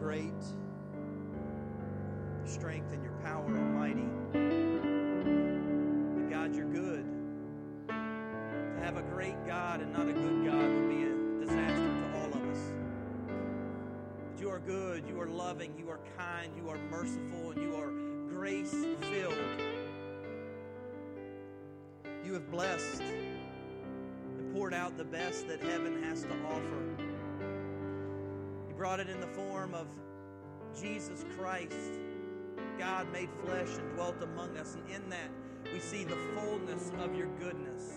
great, strength and your power are mighty. But God, you're good. To have a great God and not a good God would be a disaster to all of us. But you are good, you are loving, you are kind, you are merciful, and you are grace filled. You have blessed and poured out the best that heaven has to offer. Brought it in the form of Jesus Christ, God made flesh and dwelt among us. And in that, we see the fullness of your goodness.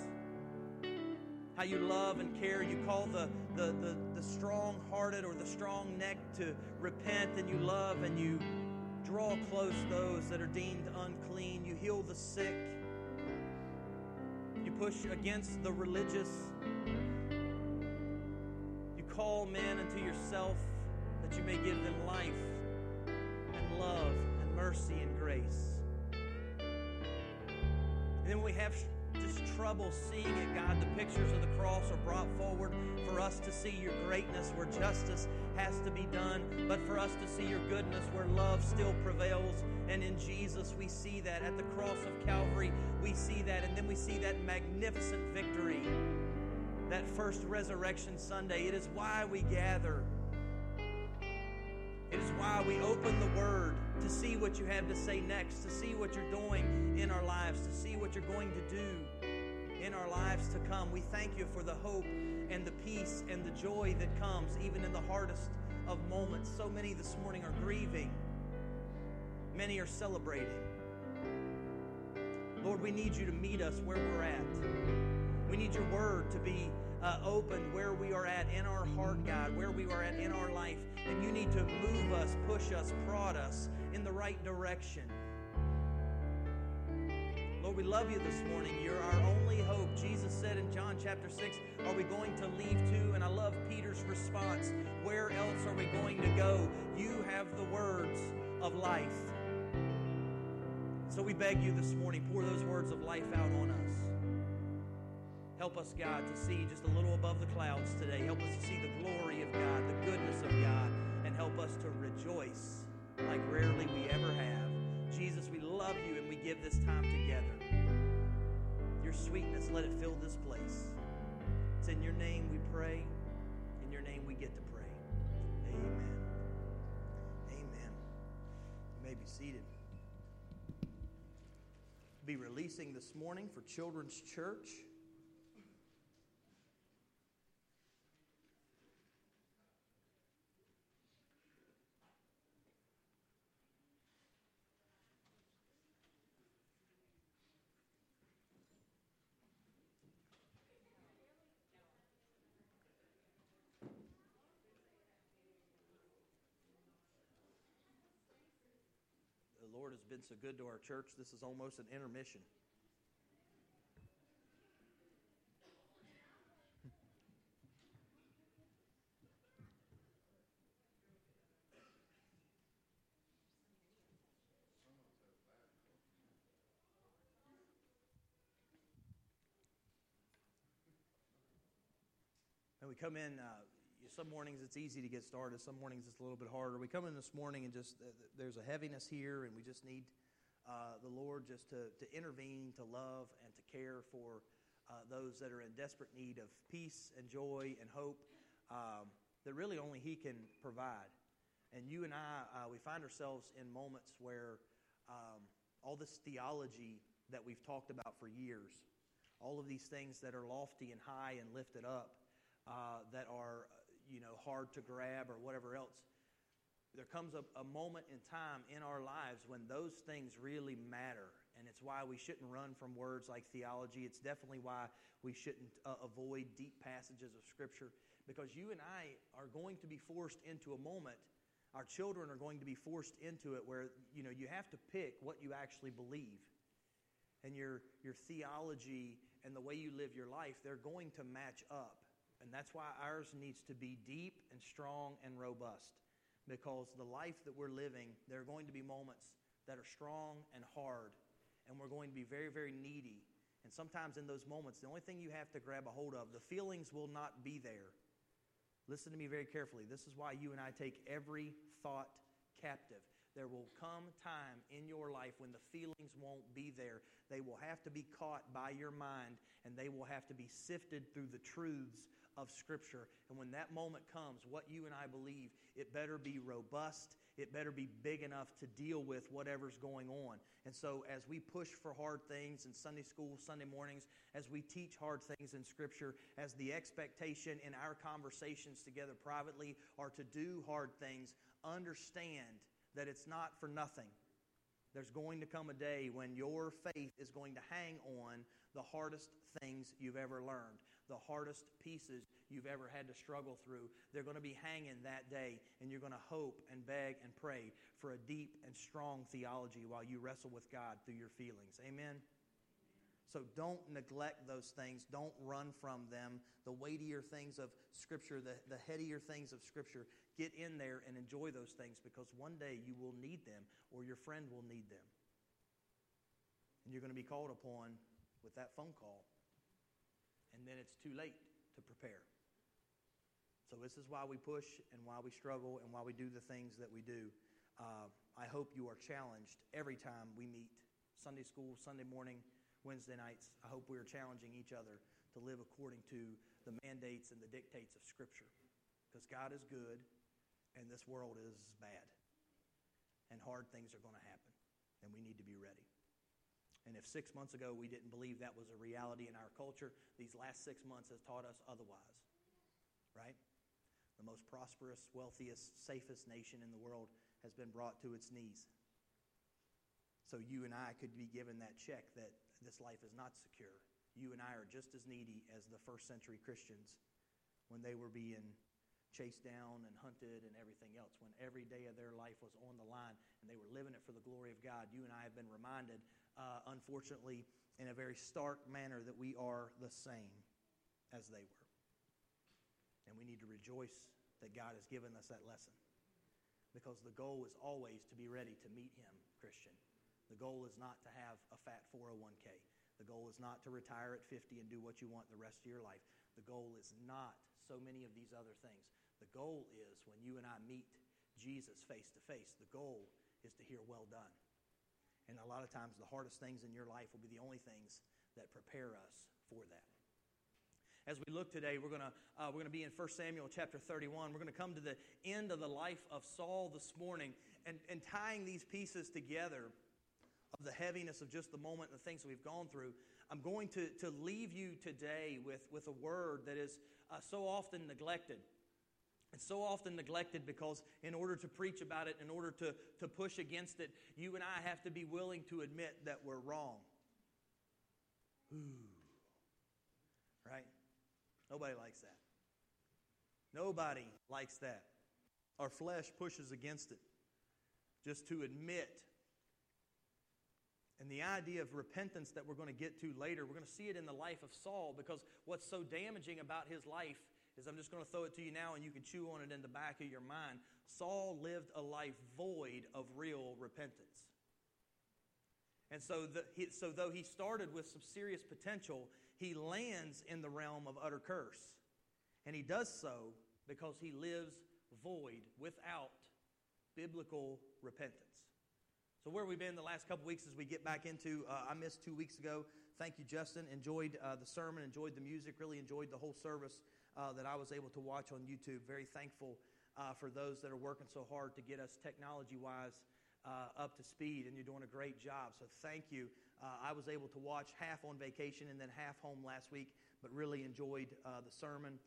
How you love and care. You call the, the, the, the strong hearted or the strong necked to repent, and you love and you draw close those that are deemed unclean. You heal the sick You push against the religious. You call men unto yourself you may give them life and love and mercy and grace. And then we have just trouble seeing it, God. The pictures of the cross are brought forward for us to see your greatness where justice has to be done, but for us to see your goodness where love still prevails. And in Jesus, we see that. At the cross of Calvary, we see that. And then we see that magnificent victory, that first resurrection Sunday. It is why we gather. Why we open the Word to see what you have to say next, to see what you're doing in our lives, to see what you're going to do in our lives to come. We thank you for the hope and the peace and the joy that comes even in the hardest of moments. So many this morning are grieving, many are celebrating. Lord, we need you to meet us where we're at. We need your word to be uh, open where we are at in our heart, God, where we are at in our life. And you need to move us, push us, prod us in the right direction. Lord, we love you this morning. You're our only hope. Jesus said in John chapter 6, Are we going to leave too? And I love Peter's response Where else are we going to go? You have the words of life. So we beg you this morning, pour those words of life out on us. Help us, God, to see just a little above the clouds today. Help us to see the glory of God, the goodness of God, and help us to rejoice like rarely we ever have. Jesus, we love you and we give this time together. Your sweetness, let it fill this place. It's in your name we pray. In your name we get to pray. Amen. Amen. You may be seated. Be releasing this morning for Children's Church. Lord has been so good to our church, this is almost an intermission. And we come in uh, some mornings it's easy to get started. Some mornings it's a little bit harder. We come in this morning and just uh, there's a heaviness here, and we just need uh, the Lord just to, to intervene, to love, and to care for uh, those that are in desperate need of peace and joy and hope um, that really only He can provide. And you and I, uh, we find ourselves in moments where um, all this theology that we've talked about for years, all of these things that are lofty and high and lifted up, uh, that are you know, hard to grab or whatever else. There comes a, a moment in time in our lives when those things really matter. And it's why we shouldn't run from words like theology. It's definitely why we shouldn't uh, avoid deep passages of Scripture because you and I are going to be forced into a moment. Our children are going to be forced into it where you know you have to pick what you actually believe, and your your theology and the way you live your life. They're going to match up. And that's why ours needs to be deep and strong and robust. Because the life that we're living, there are going to be moments that are strong and hard. And we're going to be very, very needy. And sometimes in those moments, the only thing you have to grab a hold of, the feelings will not be there. Listen to me very carefully. This is why you and I take every thought captive. There will come time in your life when the feelings won't be there. They will have to be caught by your mind and they will have to be sifted through the truths of Scripture. And when that moment comes, what you and I believe, it better be robust. It better be big enough to deal with whatever's going on. And so, as we push for hard things in Sunday school, Sunday mornings, as we teach hard things in Scripture, as the expectation in our conversations together privately are to do hard things, understand that it's not for nothing. There's going to come a day when your faith is going to hang on the hardest things you've ever learned the hardest pieces you've ever had to struggle through. They're going to be hanging that day, and you're going to hope and beg and pray for a deep and strong theology while you wrestle with God through your feelings. Amen? So don't neglect those things. Don't run from them. The weightier things of Scripture, the, the headier things of Scripture, get in there and enjoy those things because one day you will need them or your friend will need them. And you're going to be called upon with that phone call and then it's too late to prepare. So, this is why we push and why we struggle and why we do the things that we do. Uh, I hope you are challenged every time we meet Sunday school, Sunday morning, Wednesday nights. I hope we are challenging each other to live according to the mandates and the dictates of Scripture. Because God is good and this world is bad. And hard things are going to happen. And we need to be ready. And if six months ago we didn't believe that was a reality in our culture, these last six months has taught us otherwise. Right? The most prosperous, wealthiest, safest nation in the world has been brought to its knees. So you and I could be given that check that this life is not secure. You and I are just as needy as the first century Christians when they were being chased down and hunted and everything else, when every day of their life was on the line and they were living it for the glory of God. You and I have been reminded uh, unfortunately, in a very stark manner, that we are the same as they were. And we need to rejoice that God has given us that lesson. Because the goal is always to be ready to meet Him, Christian. The goal is not to have a fat 401k. The goal is not to retire at 50 and do what you want the rest of your life. The goal is not so many of these other things. The goal is when you and I meet Jesus face to face, the goal is to hear, Well done. And a lot of times, the hardest things in your life will be the only things that prepare us for that. As we look today, we're going to uh, we're going to be in 1 Samuel chapter 31. We're going to come to the end of the life of Saul this morning and, and tying these pieces together of the heaviness of just the moment and the things that we've gone through. I'm going to, to leave you today with, with a word that is uh, so often neglected. It's so often neglected because, in order to preach about it, in order to, to push against it, you and I have to be willing to admit that we're wrong. Ooh. Right? Nobody likes that. Nobody likes that. Our flesh pushes against it just to admit. And the idea of repentance that we're going to get to later, we're going to see it in the life of Saul because what's so damaging about his life is I'm just going to throw it to you now and you can chew on it in the back of your mind. Saul lived a life void of real repentance. And so, the, he, so though he started with some serious potential, he lands in the realm of utter curse. And he does so because he lives void without biblical repentance. So, where we've been the last couple weeks as we get back into, uh, I missed two weeks ago. Thank you, Justin. Enjoyed uh, the sermon, enjoyed the music, really enjoyed the whole service uh, that I was able to watch on YouTube. Very thankful uh, for those that are working so hard to get us technology wise uh, up to speed, and you're doing a great job. So thank you. Uh, I was able to watch half on vacation and then half home last week, but really enjoyed uh, the sermon.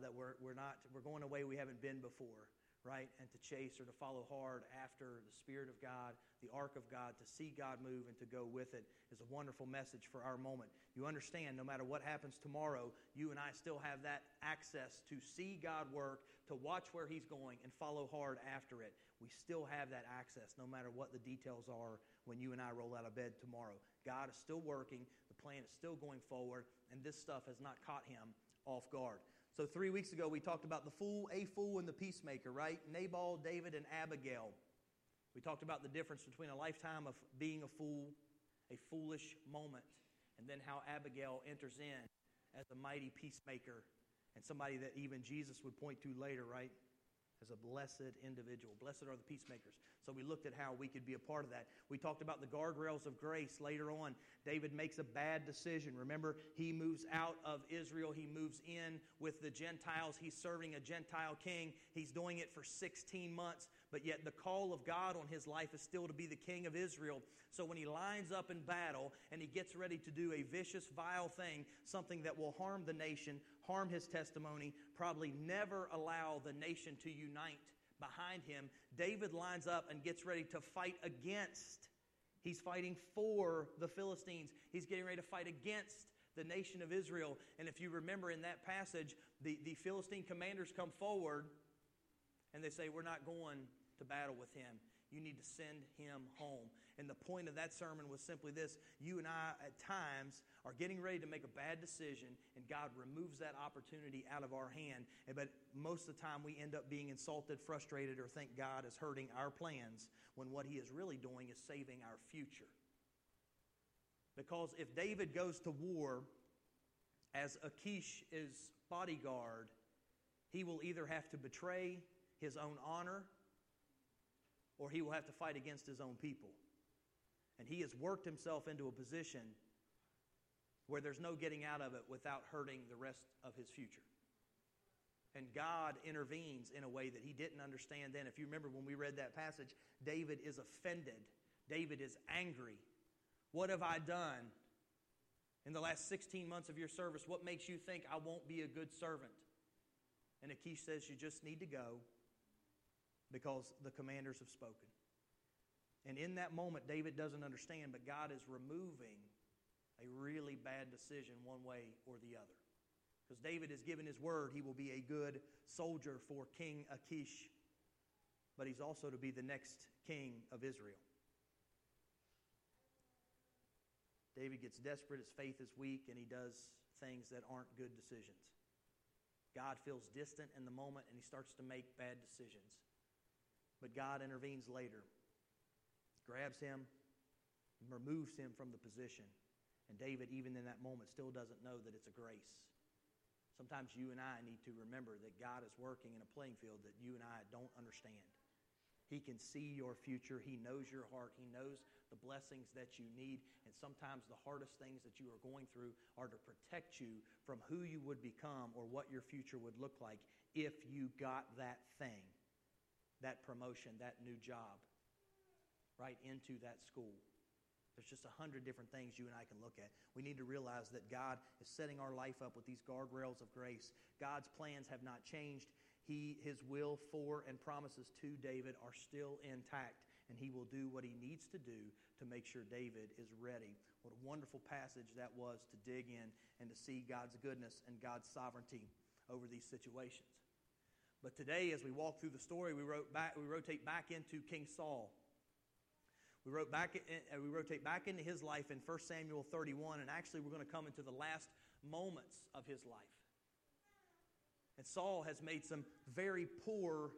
That we're, we're not we're going away we haven't been before right? And to chase or to follow hard after the Spirit of God, the ark of God, to see God move and to go with it is a wonderful message for our moment. You understand, no matter what happens tomorrow, you and I still have that access to see God work, to watch where He's going, and follow hard after it. We still have that access, no matter what the details are when you and I roll out of bed tomorrow. God is still working, the plan is still going forward, and this stuff has not caught Him off guard. So, three weeks ago, we talked about the fool, a fool, and the peacemaker, right? Nabal, David, and Abigail. We talked about the difference between a lifetime of being a fool, a foolish moment, and then how Abigail enters in as a mighty peacemaker and somebody that even Jesus would point to later, right? As a blessed individual. Blessed are the peacemakers. So we looked at how we could be a part of that. We talked about the guardrails of grace later on. David makes a bad decision. Remember, he moves out of Israel, he moves in with the Gentiles. He's serving a Gentile king. He's doing it for 16 months, but yet the call of God on his life is still to be the king of Israel. So when he lines up in battle and he gets ready to do a vicious, vile thing, something that will harm the nation, harm his testimony, probably never allow the nation to unite behind him, David lines up and gets ready to fight against. He's fighting for the Philistines. He's getting ready to fight against the nation of Israel. And if you remember in that passage, the, the Philistine commanders come forward and they say, We're not going to battle with him. You need to send him home. And the point of that sermon was simply this you and I, at times, are getting ready to make a bad decision, and God removes that opportunity out of our hand. But most of the time, we end up being insulted, frustrated, or think God is hurting our plans when what he is really doing is saving our future. Because if David goes to war as Achish is bodyguard, he will either have to betray his own honor or he will have to fight against his own people. And he has worked himself into a position where there's no getting out of it without hurting the rest of his future. And God intervenes in a way that he didn't understand then. If you remember when we read that passage, David is offended. David is angry. What have I done in the last 16 months of your service? What makes you think I won't be a good servant? And Achish says, You just need to go because the commanders have spoken. And in that moment, David doesn't understand, but God is removing a really bad decision one way or the other. Because David has given his word, he will be a good soldier for King Achish, but he's also to be the next king of Israel. David gets desperate, his faith is weak, and he does things that aren't good decisions. God feels distant in the moment and he starts to make bad decisions. But God intervenes later grabs him, removes him from the position. And David, even in that moment, still doesn't know that it's a grace. Sometimes you and I need to remember that God is working in a playing field that you and I don't understand. He can see your future. He knows your heart. He knows the blessings that you need. And sometimes the hardest things that you are going through are to protect you from who you would become or what your future would look like if you got that thing, that promotion, that new job right into that school. There's just a hundred different things you and I can look at. We need to realize that God is setting our life up with these guardrails of grace. God's plans have not changed. He, his will for and promises to David are still intact, and he will do what he needs to do to make sure David is ready. What a wonderful passage that was to dig in and to see God's goodness and God's sovereignty over these situations. But today, as we walk through the story, we, back, we rotate back into King Saul. We, wrote back, uh, we rotate back into his life in 1 Samuel 31, and actually, we're going to come into the last moments of his life. And Saul has made some very poor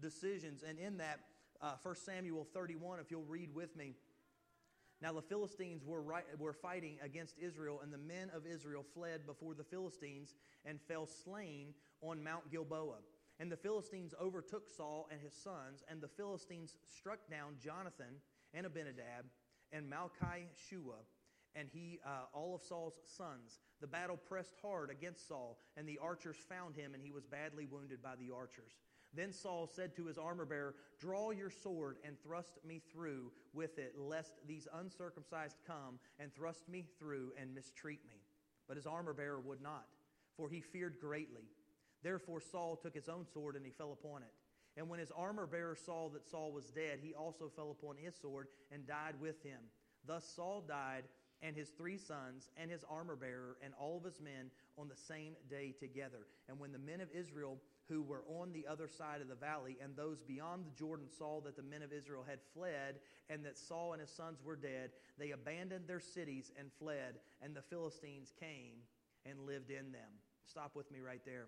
decisions. And in that, uh, 1 Samuel 31, if you'll read with me, now the Philistines were, right, were fighting against Israel, and the men of Israel fled before the Philistines and fell slain on Mount Gilboa. And the Philistines overtook Saul and his sons, and the Philistines struck down Jonathan and Abinadab, and Malchi Shua, and he, uh, all of Saul's sons. The battle pressed hard against Saul, and the archers found him, and he was badly wounded by the archers. Then Saul said to his armor bearer, Draw your sword and thrust me through with it, lest these uncircumcised come and thrust me through and mistreat me. But his armor bearer would not, for he feared greatly. Therefore Saul took his own sword and he fell upon it. And when his armor bearer saw that Saul was dead, he also fell upon his sword and died with him. Thus Saul died, and his three sons, and his armor bearer, and all of his men on the same day together. And when the men of Israel who were on the other side of the valley and those beyond the Jordan saw that the men of Israel had fled, and that Saul and his sons were dead, they abandoned their cities and fled, and the Philistines came and lived in them. Stop with me right there.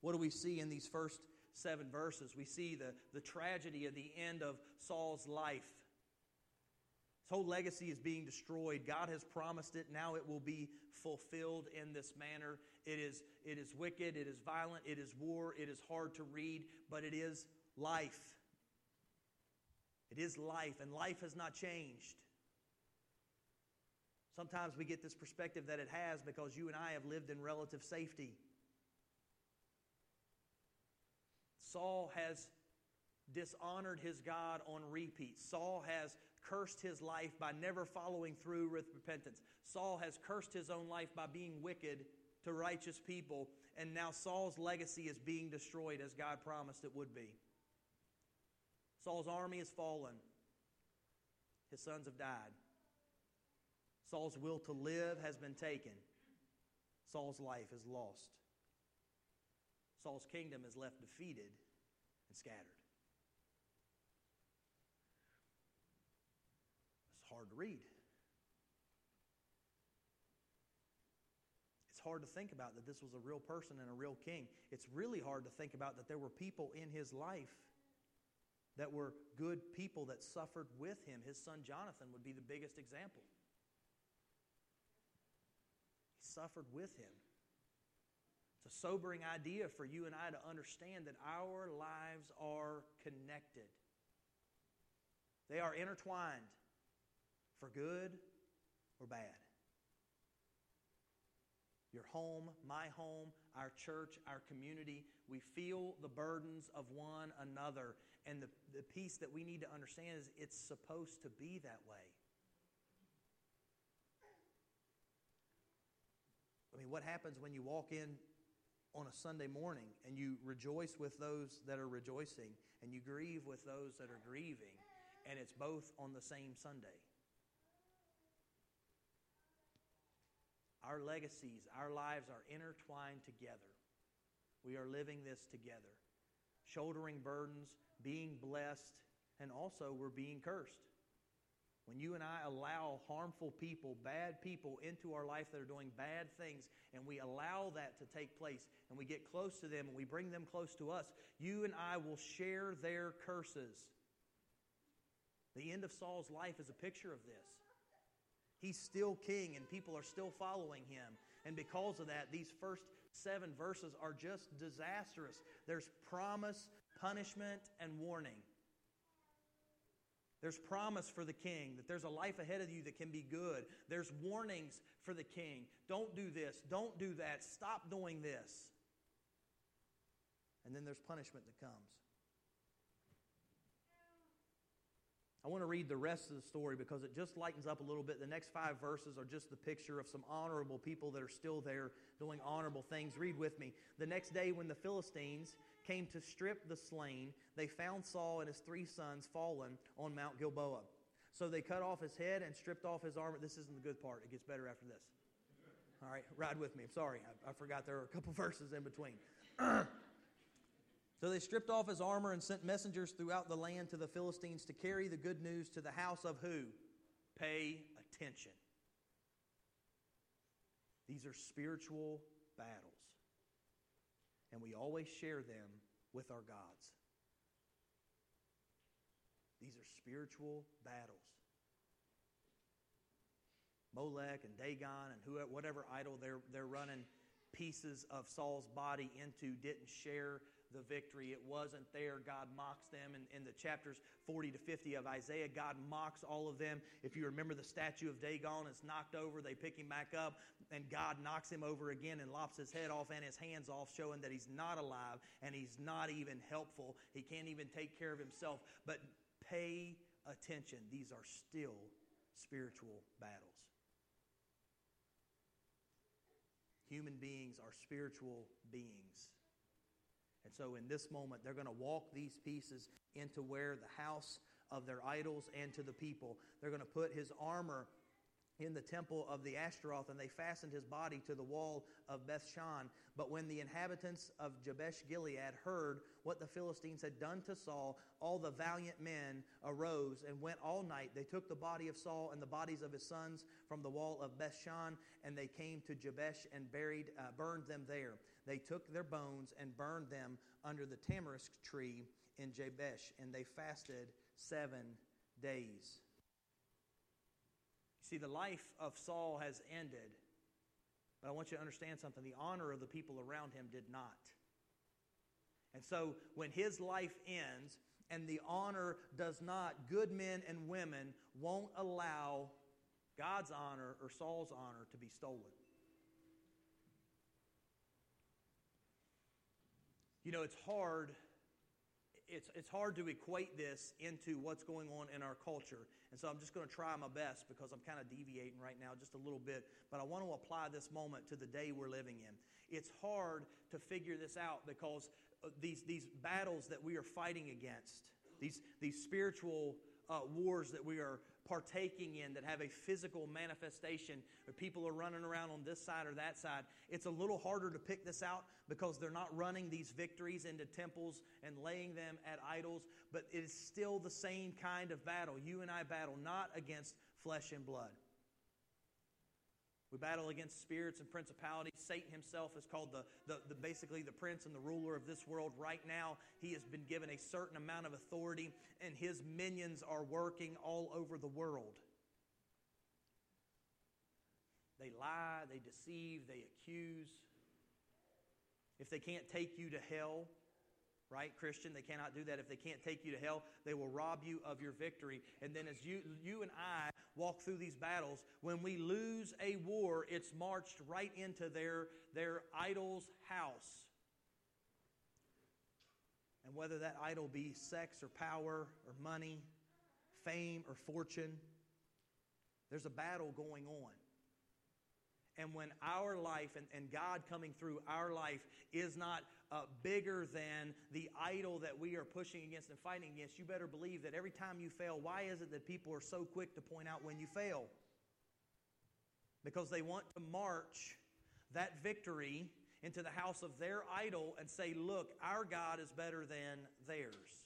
What do we see in these first seven verses, we see the, the tragedy of the end of Saul's life. His whole legacy is being destroyed. God has promised it. Now it will be fulfilled in this manner. It is, it is wicked, it is violent, it is war, it is hard to read, but it is life. It is life, and life has not changed. Sometimes we get this perspective that it has because you and I have lived in relative safety. Saul has dishonored his God on repeat. Saul has cursed his life by never following through with repentance. Saul has cursed his own life by being wicked to righteous people, and now Saul's legacy is being destroyed as God promised it would be. Saul's army has fallen, his sons have died. Saul's will to live has been taken. Saul's life is lost. Saul's kingdom is left defeated and scattered. It's hard to read. It's hard to think about that this was a real person and a real king. It's really hard to think about that there were people in his life that were good people that suffered with him. His son Jonathan would be the biggest example. He suffered with him. It's a sobering idea for you and I to understand that our lives are connected. They are intertwined for good or bad. Your home, my home, our church, our community, we feel the burdens of one another. And the, the piece that we need to understand is it's supposed to be that way. I mean, what happens when you walk in on a Sunday morning and you rejoice with those that are rejoicing and you grieve with those that are grieving, and it's both on the same Sunday? Our legacies, our lives are intertwined together. We are living this together, shouldering burdens, being blessed, and also we're being cursed. When you and I allow harmful people, bad people into our life that are doing bad things, and we allow that to take place, and we get close to them and we bring them close to us, you and I will share their curses. The end of Saul's life is a picture of this. He's still king, and people are still following him. And because of that, these first seven verses are just disastrous. There's promise, punishment, and warning. There's promise for the king that there's a life ahead of you that can be good. There's warnings for the king. Don't do this. Don't do that. Stop doing this. And then there's punishment that comes. I want to read the rest of the story because it just lightens up a little bit. The next five verses are just the picture of some honorable people that are still there doing honorable things. Read with me. The next day, when the Philistines came to strip the slain, they found Saul and his three sons fallen on Mount Gilboa. So they cut off his head and stripped off his armor. This isn't the good part, it gets better after this. All right, ride with me. I'm sorry, I, I forgot there were a couple verses in between. So they stripped off his armor and sent messengers throughout the land to the Philistines to carry the good news to the house of who? Pay attention. These are spiritual battles. And we always share them with our gods. These are spiritual battles. Molech and Dagon and whoever, whatever idol they're, they're running pieces of Saul's body into didn't share the victory. It wasn't there. God mocks them. And in the chapters 40 to 50 of Isaiah, God mocks all of them. If you remember, the statue of Dagon it's knocked over. They pick him back up, and God knocks him over again and lops his head off and his hands off, showing that he's not alive and he's not even helpful. He can't even take care of himself. But pay attention. These are still spiritual battles. Human beings are spiritual beings. And so in this moment, they're going to walk these pieces into where the house of their idols and to the people. They're going to put his armor in the temple of the Ashtaroth, and they fastened his body to the wall of Bethshan. But when the inhabitants of Jabesh Gilead heard what the Philistines had done to Saul, all the valiant men arose and went all night. They took the body of Saul and the bodies of his sons from the wall of Bethshan, and they came to Jabesh and buried, uh, burned them there. They took their bones and burned them under the tamarisk tree in Jabesh, and they fasted seven days. See, the life of Saul has ended, but I want you to understand something. The honor of the people around him did not. And so when his life ends and the honor does not, good men and women won't allow God's honor or Saul's honor to be stolen. You know, it's hard. It's, it's hard to equate this into what's going on in our culture. And so I'm just going to try my best because I'm kind of deviating right now just a little bit. But I want to apply this moment to the day we're living in. It's hard to figure this out because uh, these, these battles that we are fighting against, these, these spiritual uh, wars that we are partaking in that have a physical manifestation where people are running around on this side or that side, it's a little harder to pick this out because they're not running these victories into temples and laying them at idols, but it is still the same kind of battle. You and I battle not against flesh and blood. We battle against spirits and principalities. Satan himself is called the, the, the, basically the prince and the ruler of this world. Right now, he has been given a certain amount of authority, and his minions are working all over the world. They lie, they deceive, they accuse. If they can't take you to hell, right, Christian? They cannot do that. If they can't take you to hell, they will rob you of your victory. And then as you, you and I walk through these battles, when we lose a war, it's marched right into their, their idol's house. And whether that idol be sex or power or money, fame or fortune, there's a battle going on. And when our life and, and God coming through our life is not uh, bigger than the idol that we are pushing against and fighting against, you better believe that every time you fail, why is it that people are so quick to point out when you fail? Because they want to march that victory into the house of their idol and say, look, our God is better than theirs.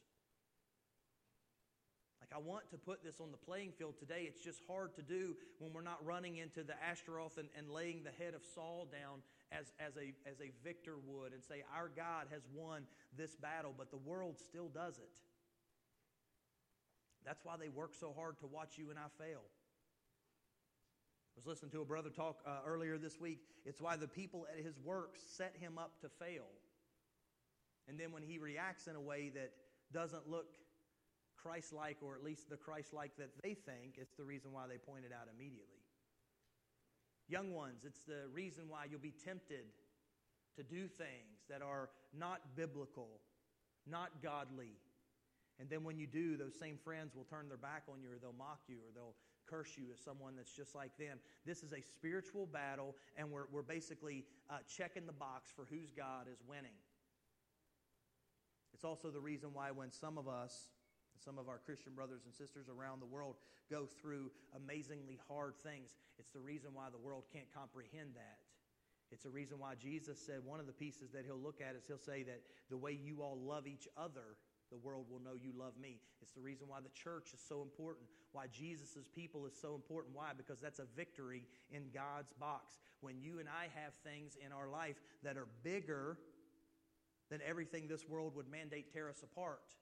Like, I want to put this on the playing field today. It's just hard to do when we're not running into the Ashtaroth and, and laying the head of Saul down as, as, a, as a victor would and say, Our God has won this battle, but the world still does it. That's why they work so hard to watch you and I fail. I was listening to a brother talk uh, earlier this week. It's why the people at his work set him up to fail. And then when he reacts in a way that doesn't look Christ like, or at least the Christ like that they think, it's the reason why they point it out immediately. Young ones, it's the reason why you'll be tempted to do things that are not biblical, not godly. And then when you do, those same friends will turn their back on you, or they'll mock you, or they'll curse you as someone that's just like them. This is a spiritual battle, and we're, we're basically uh, checking the box for whose God is winning. It's also the reason why when some of us some of our Christian brothers and sisters around the world go through amazingly hard things. It's the reason why the world can't comprehend that. It's a reason why Jesus said one of the pieces that he'll look at is he'll say that the way you all love each other, the world will know you love me. It's the reason why the church is so important, why Jesus' people is so important. Why? Because that's a victory in God's box. When you and I have things in our life that are bigger than everything this world would mandate tear us apart,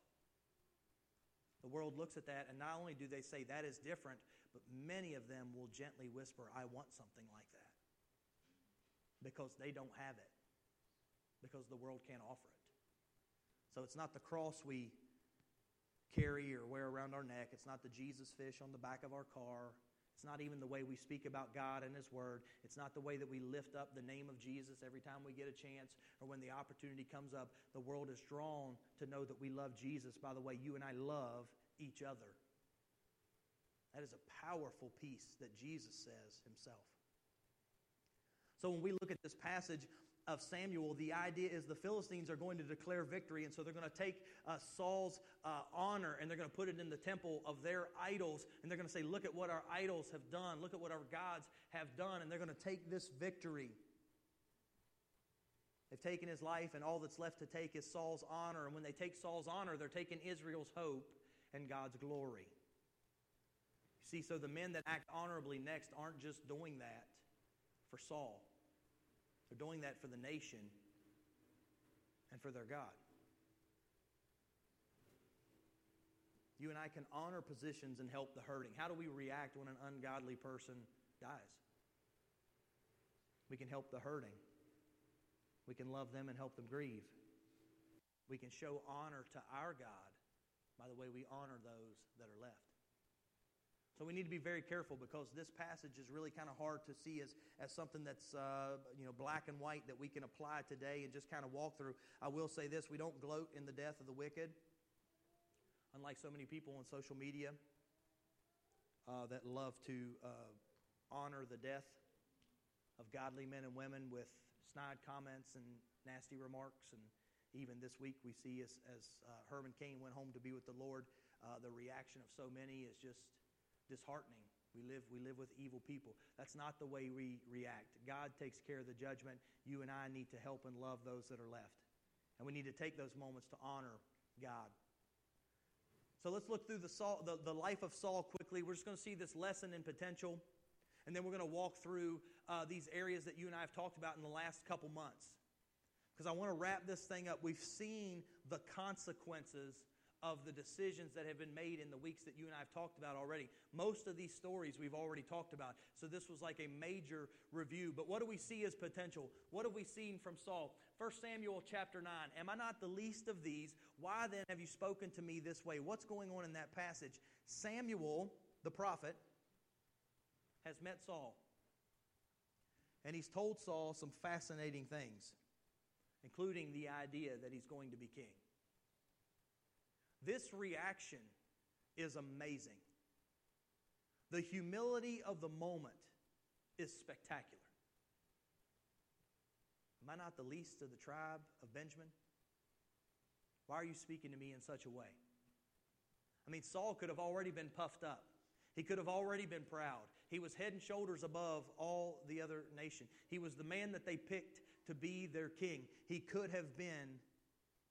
the world looks at that, and not only do they say that is different, but many of them will gently whisper, I want something like that. Because they don't have it, because the world can't offer it. So it's not the cross we carry or wear around our neck, it's not the Jesus fish on the back of our car. It's not even the way we speak about God and His Word. It's not the way that we lift up the name of Jesus every time we get a chance or when the opportunity comes up. The world is drawn to know that we love Jesus by the way you and I love each other. That is a powerful piece that Jesus says Himself. So when we look at this passage, of Samuel, the idea is the Philistines are going to declare victory, and so they're going to take uh, Saul's uh, honor and they're going to put it in the temple of their idols, and they're going to say, Look at what our idols have done, look at what our gods have done, and they're going to take this victory. They've taken his life, and all that's left to take is Saul's honor. And when they take Saul's honor, they're taking Israel's hope and God's glory. See, so the men that act honorably next aren't just doing that for Saul. They're doing that for the nation and for their God. You and I can honor positions and help the hurting. How do we react when an ungodly person dies? We can help the hurting. We can love them and help them grieve. We can show honor to our God by the way we honor those that are left. So we need to be very careful because this passage is really kind of hard to see as, as something that's uh, you know black and white that we can apply today and just kind of walk through. I will say this: we don't gloat in the death of the wicked, unlike so many people on social media uh, that love to uh, honor the death of godly men and women with snide comments and nasty remarks. And even this week, we see as, as uh, Herman Cain went home to be with the Lord, uh, the reaction of so many is just disheartening. We live, we live with evil people. That's not the way we react. God takes care of the judgment. You and I need to help and love those that are left. And we need to take those moments to honor God. So let's look through the, Saul, the, the life of Saul quickly. We're just going to see this lesson in potential. And then we're going to walk through uh, these areas that you and I have talked about in the last couple months. Because I want to wrap this thing up. We've seen the consequences of the decisions that have been made in the weeks that you and I have talked about already. Most of these stories we've already talked about. So this was like a major review. But what do we see as potential? What have we seen from Saul? 1 Samuel chapter 9. Am I not the least of these? Why then have you spoken to me this way? What's going on in that passage? Samuel, the prophet, has met Saul. And he's told Saul some fascinating things, including the idea that he's going to be king. This reaction is amazing. The humility of the moment is spectacular. Am I not the least of the tribe of Benjamin? Why are you speaking to me in such a way? I mean, Saul could have already been puffed up. He could have already been proud. He was head and shoulders above all the other nation. He was the man that they picked to be their king. He could have been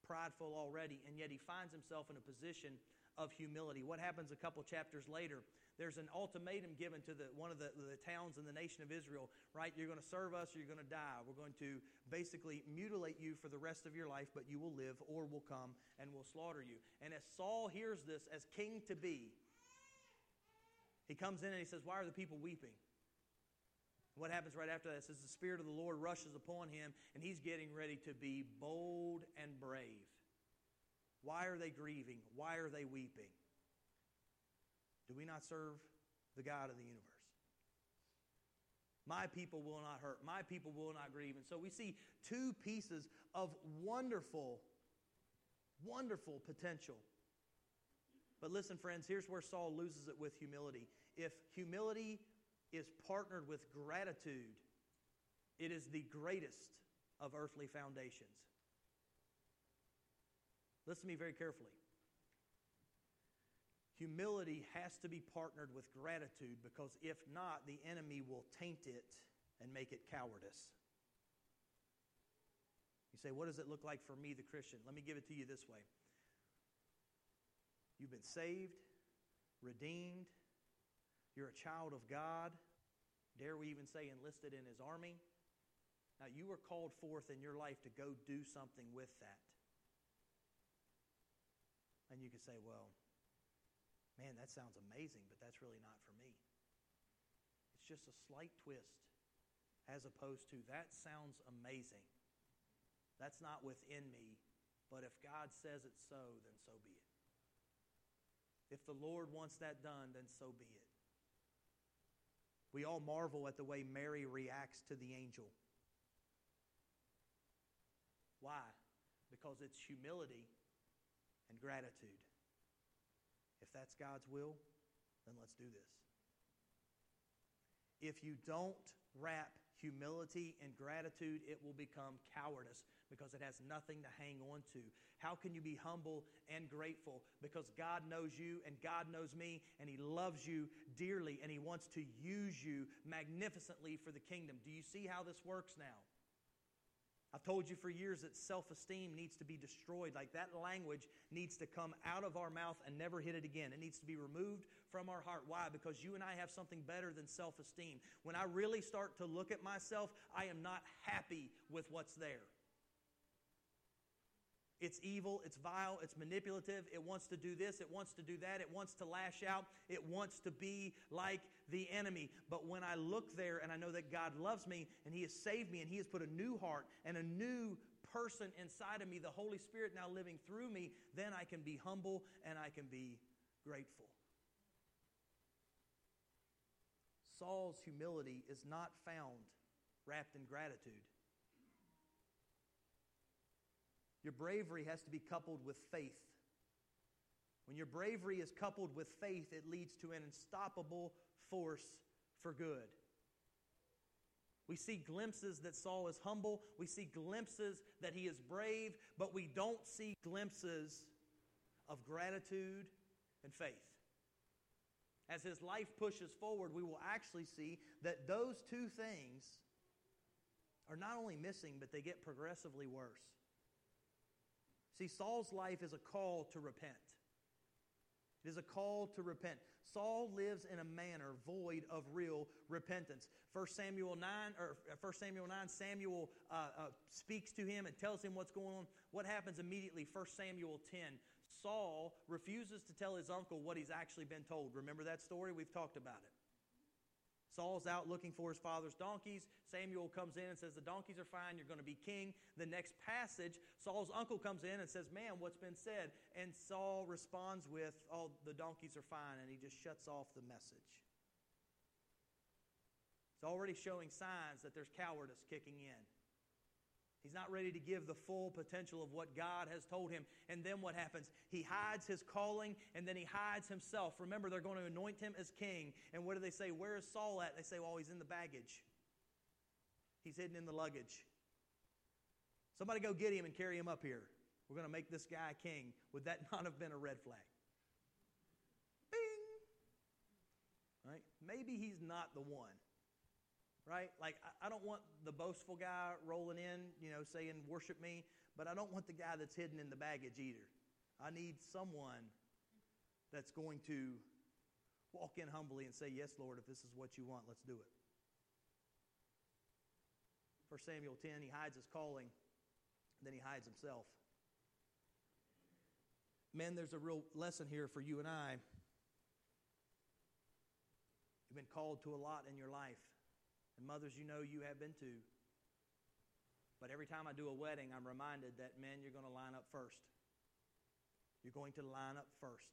prideful already, and yet he finds himself in a position of humility. What happens a couple chapters later? There's an ultimatum given to the, one of the, the towns in the nation of Israel, right? You're going to serve us or you're going to die. We're going to basically mutilate you for the rest of your life, but you will live or we'll come and we'll slaughter you. And as Saul hears this as king to be, he comes in and he says, Why are the people weeping? What happens right after that? Says the Spirit of the Lord rushes upon him, and he's getting ready to be bold and brave. Why are they grieving? Why are they weeping? Do we not serve the God of the universe? My people will not hurt. My people will not grieve. And so we see two pieces of wonderful, wonderful potential. But listen, friends, here's where Saul loses it with humility. If humility is partnered with gratitude, it is the greatest of earthly foundations. Listen to me very carefully. Humility has to be partnered with gratitude because if not, the enemy will taint it and make it cowardice. You say, What does it look like for me, the Christian? Let me give it to you this way You've been saved, redeemed, you're a child of God. Dare we even say enlisted in his army? Now, you were called forth in your life to go do something with that. And you could say, well, man, that sounds amazing, but that's really not for me. It's just a slight twist as opposed to that sounds amazing. That's not within me, but if God says it's so, then so be it. If the Lord wants that done, then so be it. We all marvel at the way Mary reacts to the angel. Why? Because it's humility and gratitude. If that's God's will, then let's do this. If you don't wrap humility and gratitude, it will become cowardice because it has nothing to hang on to. How can you be humble and grateful? Because God knows you and God knows me and He loves you dearly and He wants to use you magnificently for the kingdom. Do you see how this works now? I've told you for years that self esteem needs to be destroyed. Like that language needs to come out of our mouth and never hit it again. It needs to be removed from our heart. Why? Because you and I have something better than self esteem. When I really start to look at myself, I am not happy with what's there. It's evil, it's vile, it's manipulative. It wants to do this, it wants to do that, it wants to lash out, it wants to be like the enemy. But when I look there and I know that God loves me and He has saved me and He has put a new heart and a new person inside of me, the Holy Spirit now living through me, then I can be humble and I can be grateful. Saul's humility is not found wrapped in gratitude. Your bravery has to be coupled with faith. When your bravery is coupled with faith, it leads to an unstoppable force for good. We see glimpses that Saul is humble. We see glimpses that he is brave, but we don't see glimpses of gratitude and faith. As his life pushes forward, we will actually see that those two things are not only missing, but they get progressively worse. See, Saul's life is a call to repent. It is a call to repent. Saul lives in a manner void of real repentance. 1 Samuel 9, or 1 Samuel 9, Samuel uh, uh, speaks to him and tells him what's going on. What happens immediately? 1 Samuel 10, Saul refuses to tell his uncle what he's actually been told. Remember that story? We've talked about it. Saul's out looking for his father's donkeys. Samuel comes in and says, The donkeys are fine, you're going to be king. The next passage, Saul's uncle comes in and says, Man, what's been said? And Saul responds with, Oh, the donkeys are fine, and he just shuts off the message. It's already showing signs that there's cowardice kicking in. He's not ready to give the full potential of what God has told him. And then what happens? He hides his calling and then he hides himself. Remember, they're going to anoint him as king. And what do they say? Where is Saul at? They say, well, he's in the baggage, he's hidden in the luggage. Somebody go get him and carry him up here. We're going to make this guy king. Would that not have been a red flag? Bing! Right? Maybe he's not the one right? Like, I, don't want the boastful guy rolling in, you know, saying, worship me, but I don't want the guy that's hidden in the baggage either. I need someone that's going to walk in humbly and say, Yes, Lord, if this is what you want, let's do it. 1 Samuel 10, he hides his calling, then he hides himself. Men, there's a real lesson here for you and I. You've been called to a lot in your life. And mothers, you know you have been too. But every time I do a wedding, I'm reminded that men, you're going to line up first. You're going to line up first.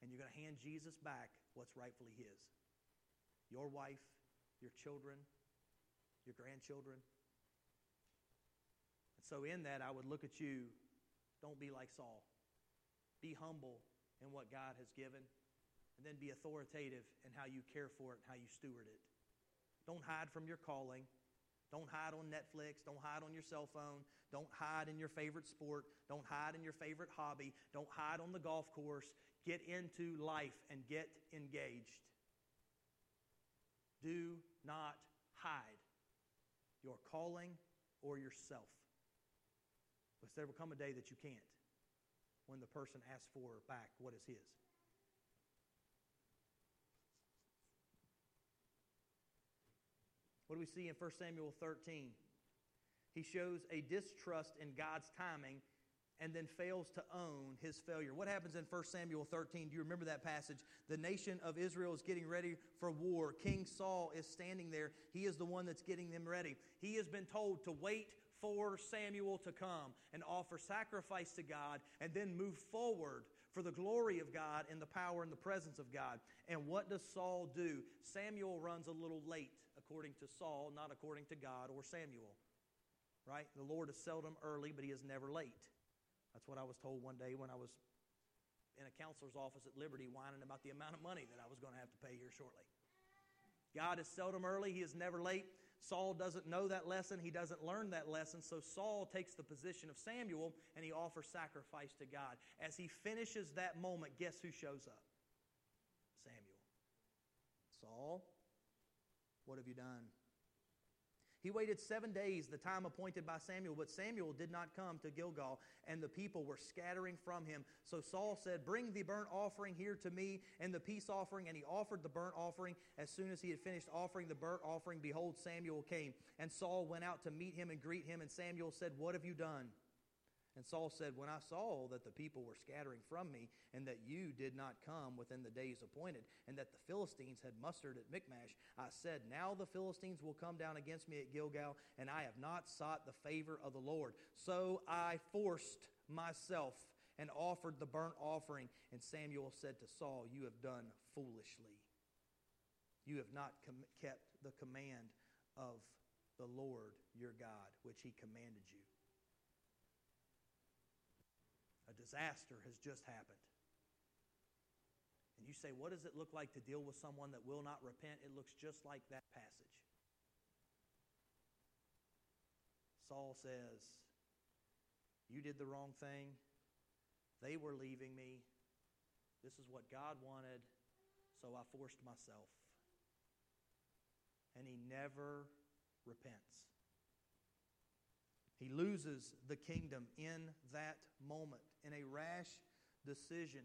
And you're going to hand Jesus back what's rightfully his your wife, your children, your grandchildren. And so, in that, I would look at you don't be like Saul. Be humble in what God has given, and then be authoritative in how you care for it and how you steward it. Don't hide from your calling. Don't hide on Netflix. Don't hide on your cell phone. Don't hide in your favorite sport. Don't hide in your favorite hobby. Don't hide on the golf course. Get into life and get engaged. Do not hide your calling or yourself. Because there will come a day that you can't when the person asks for back what is his. What do we see in 1 Samuel 13? He shows a distrust in God's timing and then fails to own his failure. What happens in 1 Samuel 13? Do you remember that passage? The nation of Israel is getting ready for war. King Saul is standing there. He is the one that's getting them ready. He has been told to wait for Samuel to come and offer sacrifice to God and then move forward for the glory of God and the power and the presence of God. And what does Saul do? Samuel runs a little late according to Saul, not according to God or Samuel. Right? The Lord is seldom early, but he is never late. That's what I was told one day when I was in a counselor's office at Liberty whining about the amount of money that I was going to have to pay here shortly. God is seldom early, he is never late. Saul doesn't know that lesson, he doesn't learn that lesson, so Saul takes the position of Samuel and he offers sacrifice to God. As he finishes that moment, guess who shows up? Samuel. Saul, what have you done? He waited seven days, the time appointed by Samuel, but Samuel did not come to Gilgal, and the people were scattering from him. So Saul said, Bring the burnt offering here to me, and the peace offering. And he offered the burnt offering. As soon as he had finished offering the burnt offering, behold, Samuel came. And Saul went out to meet him and greet him. And Samuel said, What have you done? And Saul said, When I saw that the people were scattering from me, and that you did not come within the days appointed, and that the Philistines had mustered at Michmash, I said, Now the Philistines will come down against me at Gilgal, and I have not sought the favor of the Lord. So I forced myself and offered the burnt offering. And Samuel said to Saul, You have done foolishly. You have not com- kept the command of the Lord your God, which he commanded you. A disaster has just happened. And you say, What does it look like to deal with someone that will not repent? It looks just like that passage. Saul says, You did the wrong thing. They were leaving me. This is what God wanted, so I forced myself. And he never repents. He loses the kingdom in that moment. In a rash decision,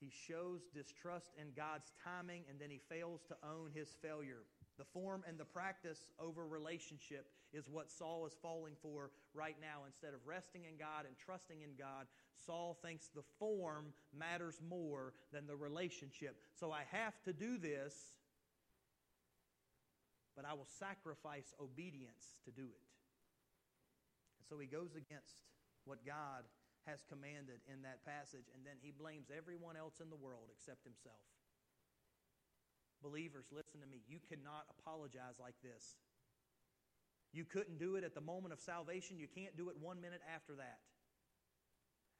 he shows distrust in God's timing and then he fails to own his failure. The form and the practice over relationship is what Saul is falling for right now. Instead of resting in God and trusting in God, Saul thinks the form matters more than the relationship. So I have to do this, but I will sacrifice obedience to do it. And so he goes against what God has commanded in that passage, and then he blames everyone else in the world except himself. Believers, listen to me. You cannot apologize like this. You couldn't do it at the moment of salvation. You can't do it one minute after that.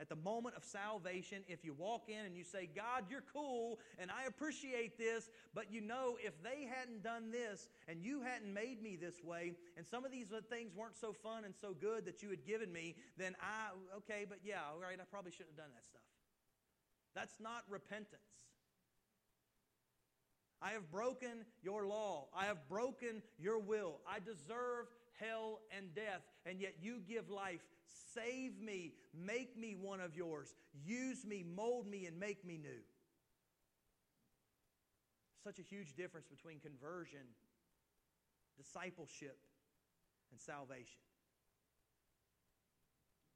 At the moment of salvation, if you walk in and you say, God, you're cool and I appreciate this, but you know, if they hadn't done this and you hadn't made me this way, and some of these things weren't so fun and so good that you had given me, then I, okay, but yeah, all right, I probably shouldn't have done that stuff. That's not repentance. I have broken your law. I have broken your will. I deserve hell and death, and yet you give life. Save me. Make me one of yours. Use me, mold me, and make me new. Such a huge difference between conversion, discipleship, and salvation.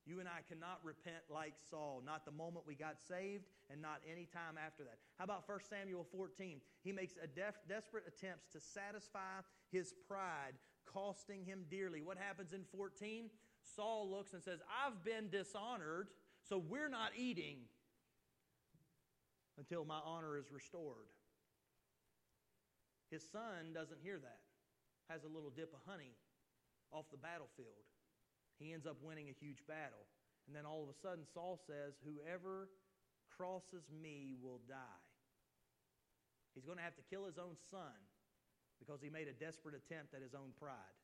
You and I cannot repent like Saul, not the moment we got saved and not any time after that. How about 1 Samuel 14? He makes a def- desperate attempts to satisfy his pride, costing him dearly. What happens in 14? Saul looks and says, I've been dishonored, so we're not eating until my honor is restored. His son doesn't hear that, has a little dip of honey off the battlefield. He ends up winning a huge battle. And then all of a sudden, Saul says, Whoever crosses me will die. He's going to have to kill his own son because he made a desperate attempt at his own pride.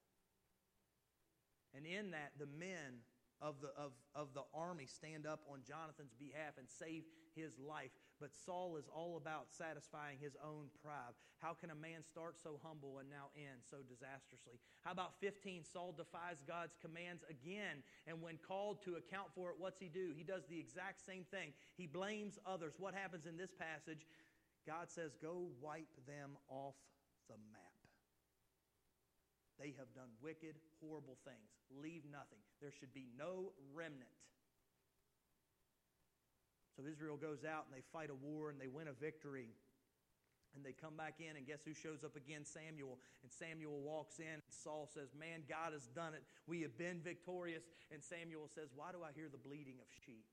And in that, the men of the, of, of the army stand up on Jonathan's behalf and save his life. But Saul is all about satisfying his own pride. How can a man start so humble and now end so disastrously? How about 15? Saul defies God's commands again. And when called to account for it, what's he do? He does the exact same thing. He blames others. What happens in this passage? God says, Go wipe them off the map. They have done wicked, horrible things. Leave nothing. There should be no remnant. So Israel goes out and they fight a war and they win a victory. And they come back in, and guess who shows up again? Samuel. And Samuel walks in, and Saul says, Man, God has done it. We have been victorious. And Samuel says, Why do I hear the bleating of sheep?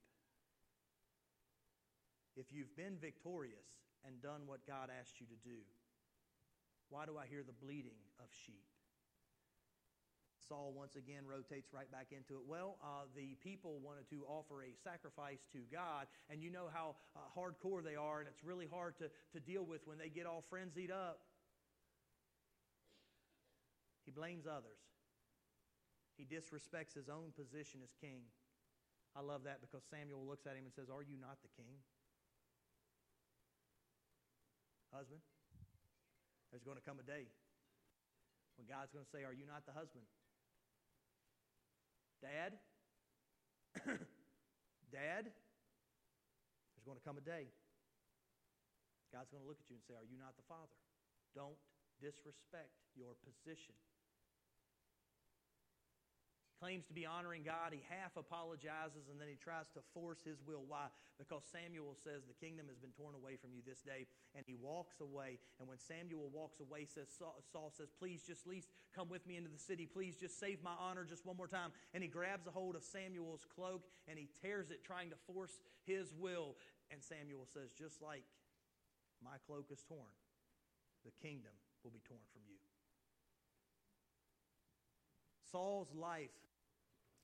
If you've been victorious and done what God asked you to do, why do I hear the bleating of sheep? Saul once again rotates right back into it. Well, uh, the people wanted to offer a sacrifice to God, and you know how uh, hardcore they are, and it's really hard to, to deal with when they get all frenzied up. He blames others, he disrespects his own position as king. I love that because Samuel looks at him and says, Are you not the king? Husband, there's going to come a day when God's going to say, Are you not the husband? Dad, Dad, there's going to come a day. God's going to look at you and say, Are you not the Father? Don't disrespect your position. Claims to be honoring God. He half apologizes and then he tries to force his will. Why? Because Samuel says, The kingdom has been torn away from you this day. And he walks away. And when Samuel walks away, says Saul says, Please just least come with me into the city. Please just save my honor just one more time. And he grabs a hold of Samuel's cloak and he tears it, trying to force his will. And Samuel says, Just like my cloak is torn, the kingdom will be torn from you. Saul's life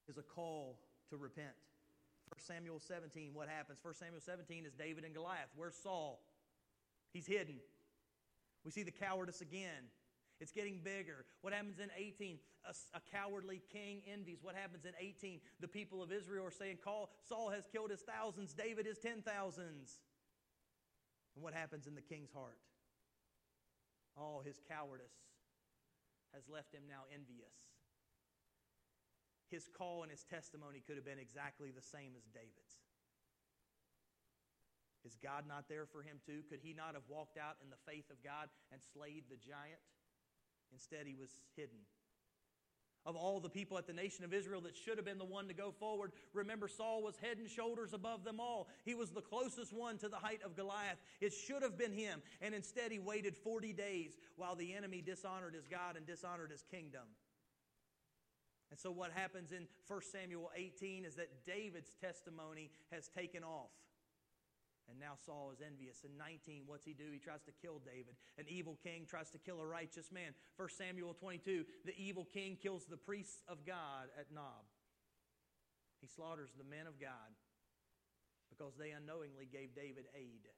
is a call to repent. 1 Samuel 17, what happens? 1 Samuel 17 is David and Goliath. Where's Saul? He's hidden. We see the cowardice again. It's getting bigger. What happens in 18? A, a, cowardly king envies. What happens in 18? The people of Israel are saying, Call, Saul has killed his thousands, David his ten thousands. And what happens in the king's heart? Oh, his cowardice has left him now envious his call and his testimony could have been exactly the same as David's. Is God not there for him too? Could he not have walked out in the faith of God and slayed the giant? Instead, he was hidden. Of all the people at the nation of Israel that should have been the one to go forward, remember Saul was head and shoulders above them all. He was the closest one to the height of Goliath. It should have been him. And instead, he waited 40 days while the enemy dishonored his God and dishonored his kingdom. And so, what happens in 1 Samuel 18 is that David's testimony has taken off. And now Saul is envious. In 19, what's he do? He tries to kill David. An evil king tries to kill a righteous man. 1 Samuel 22, the evil king kills the priests of God at Nob. He slaughters the men of God because they unknowingly gave David aid.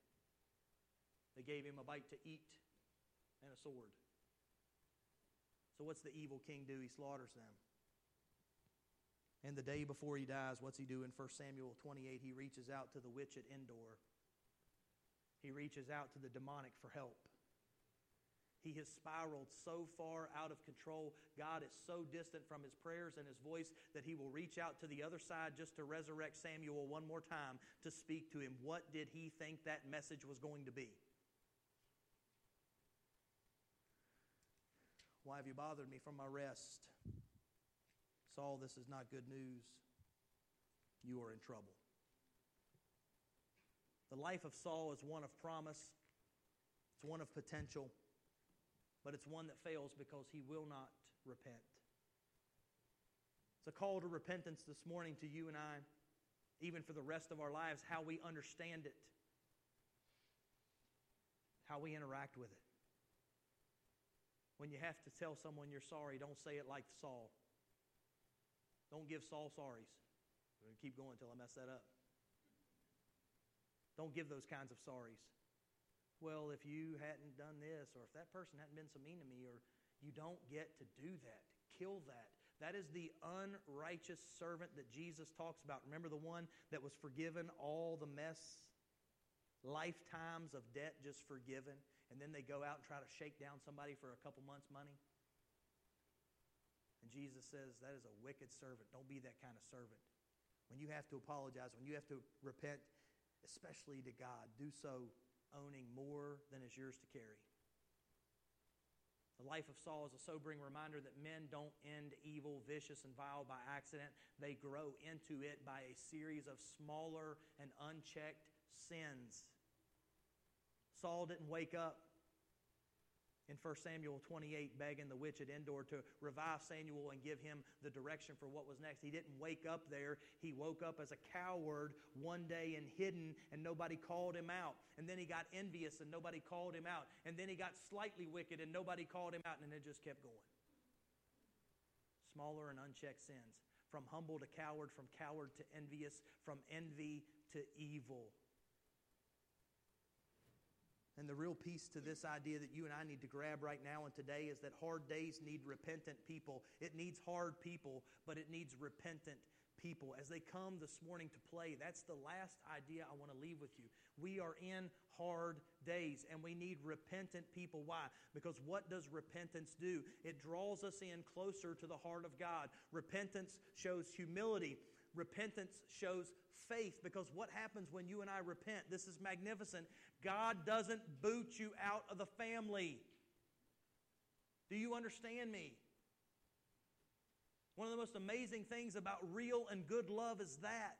They gave him a bite to eat and a sword. So, what's the evil king do? He slaughters them. And the day before he dies, what's he do in 1 Samuel 28? He reaches out to the witch at Endor. He reaches out to the demonic for help. He has spiraled so far out of control. God is so distant from his prayers and his voice that he will reach out to the other side just to resurrect Samuel one more time to speak to him. What did he think that message was going to be? Why have you bothered me from my rest? Saul, this is not good news. You are in trouble. The life of Saul is one of promise, it's one of potential, but it's one that fails because he will not repent. It's a call to repentance this morning to you and I, even for the rest of our lives, how we understand it, how we interact with it. When you have to tell someone you're sorry, don't say it like Saul. Don't give Saul sorries. We're going to keep going until I mess that up. Don't give those kinds of sorries. Well, if you hadn't done this, or if that person hadn't been so mean to me, or you don't get to do that. Kill that. That is the unrighteous servant that Jesus talks about. Remember the one that was forgiven all the mess, lifetimes of debt just forgiven, and then they go out and try to shake down somebody for a couple months' money? And Jesus says that is a wicked servant. Don't be that kind of servant. When you have to apologize, when you have to repent, especially to God, do so owning more than is yours to carry. The life of Saul is a sobering reminder that men don't end evil, vicious, and vile by accident. They grow into it by a series of smaller and unchecked sins. Saul didn't wake up in 1 Samuel 28 begging the witch at Endor to revive Samuel and give him the direction for what was next. He didn't wake up there. He woke up as a coward one day and hidden, and nobody called him out. And then he got envious, and nobody called him out. And then he got slightly wicked, and nobody called him out, and it just kept going. Smaller and unchecked sins. From humble to coward, from coward to envious, from envy to evil. And the real piece to this idea that you and I need to grab right now and today is that hard days need repentant people. It needs hard people, but it needs repentant people. As they come this morning to play, that's the last idea I want to leave with you. We are in hard days and we need repentant people. Why? Because what does repentance do? It draws us in closer to the heart of God. Repentance shows humility. Repentance shows faith because what happens when you and I repent? This is magnificent. God doesn't boot you out of the family. Do you understand me? One of the most amazing things about real and good love is that.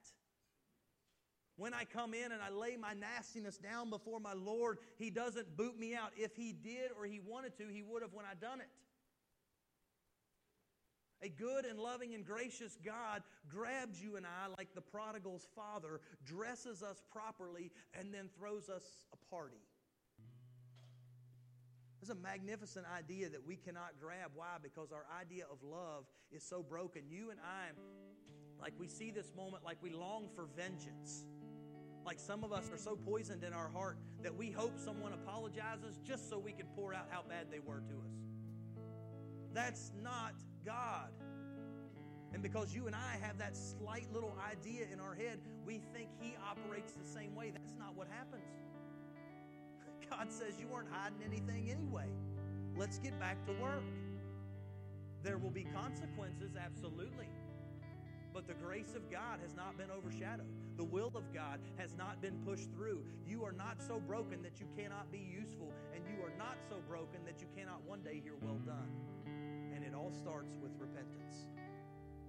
When I come in and I lay my nastiness down before my Lord, He doesn't boot me out. If He did or He wanted to, He would have when I done it. A good and loving and gracious God grabs you and I like the prodigal's father, dresses us properly, and then throws us a party. It's a magnificent idea that we cannot grab. Why? Because our idea of love is so broken. You and I, like we see this moment, like we long for vengeance. Like some of us are so poisoned in our heart that we hope someone apologizes just so we can pour out how bad they were to us. That's not God. And because you and I have that slight little idea in our head, we think He operates the same way. That's not what happens. God says you weren't hiding anything anyway. Let's get back to work. There will be consequences, absolutely. But the grace of God has not been overshadowed. The will of God has not been pushed through. You are not so broken that you cannot be useful, and you are not so broken that you cannot one day hear well done. All starts with repentance.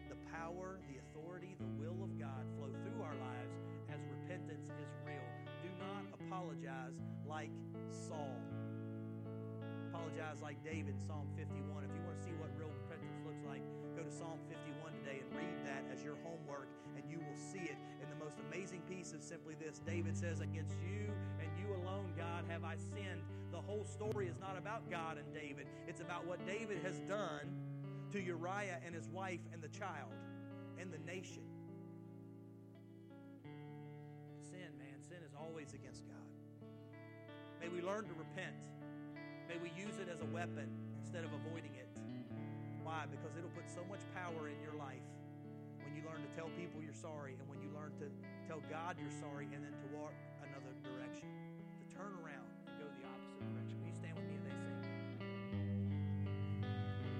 The power, the authority, the will of God flow through our lives as repentance is real. Do not apologize like Saul. Apologize like David, Psalm 51. If you want to see what real repentance looks like, go to Psalm 51 today and read that as your homework, and you will see it. Most amazing piece is simply this David says, Against you and you alone, God, have I sinned. The whole story is not about God and David, it's about what David has done to Uriah and his wife and the child and the nation. Sin, man, sin is always against God. May we learn to repent. May we use it as a weapon instead of avoiding it. Why? Because it'll put so much power in your life learn to tell people you're sorry and when you learn to tell God you're sorry and then to walk another direction, to turn around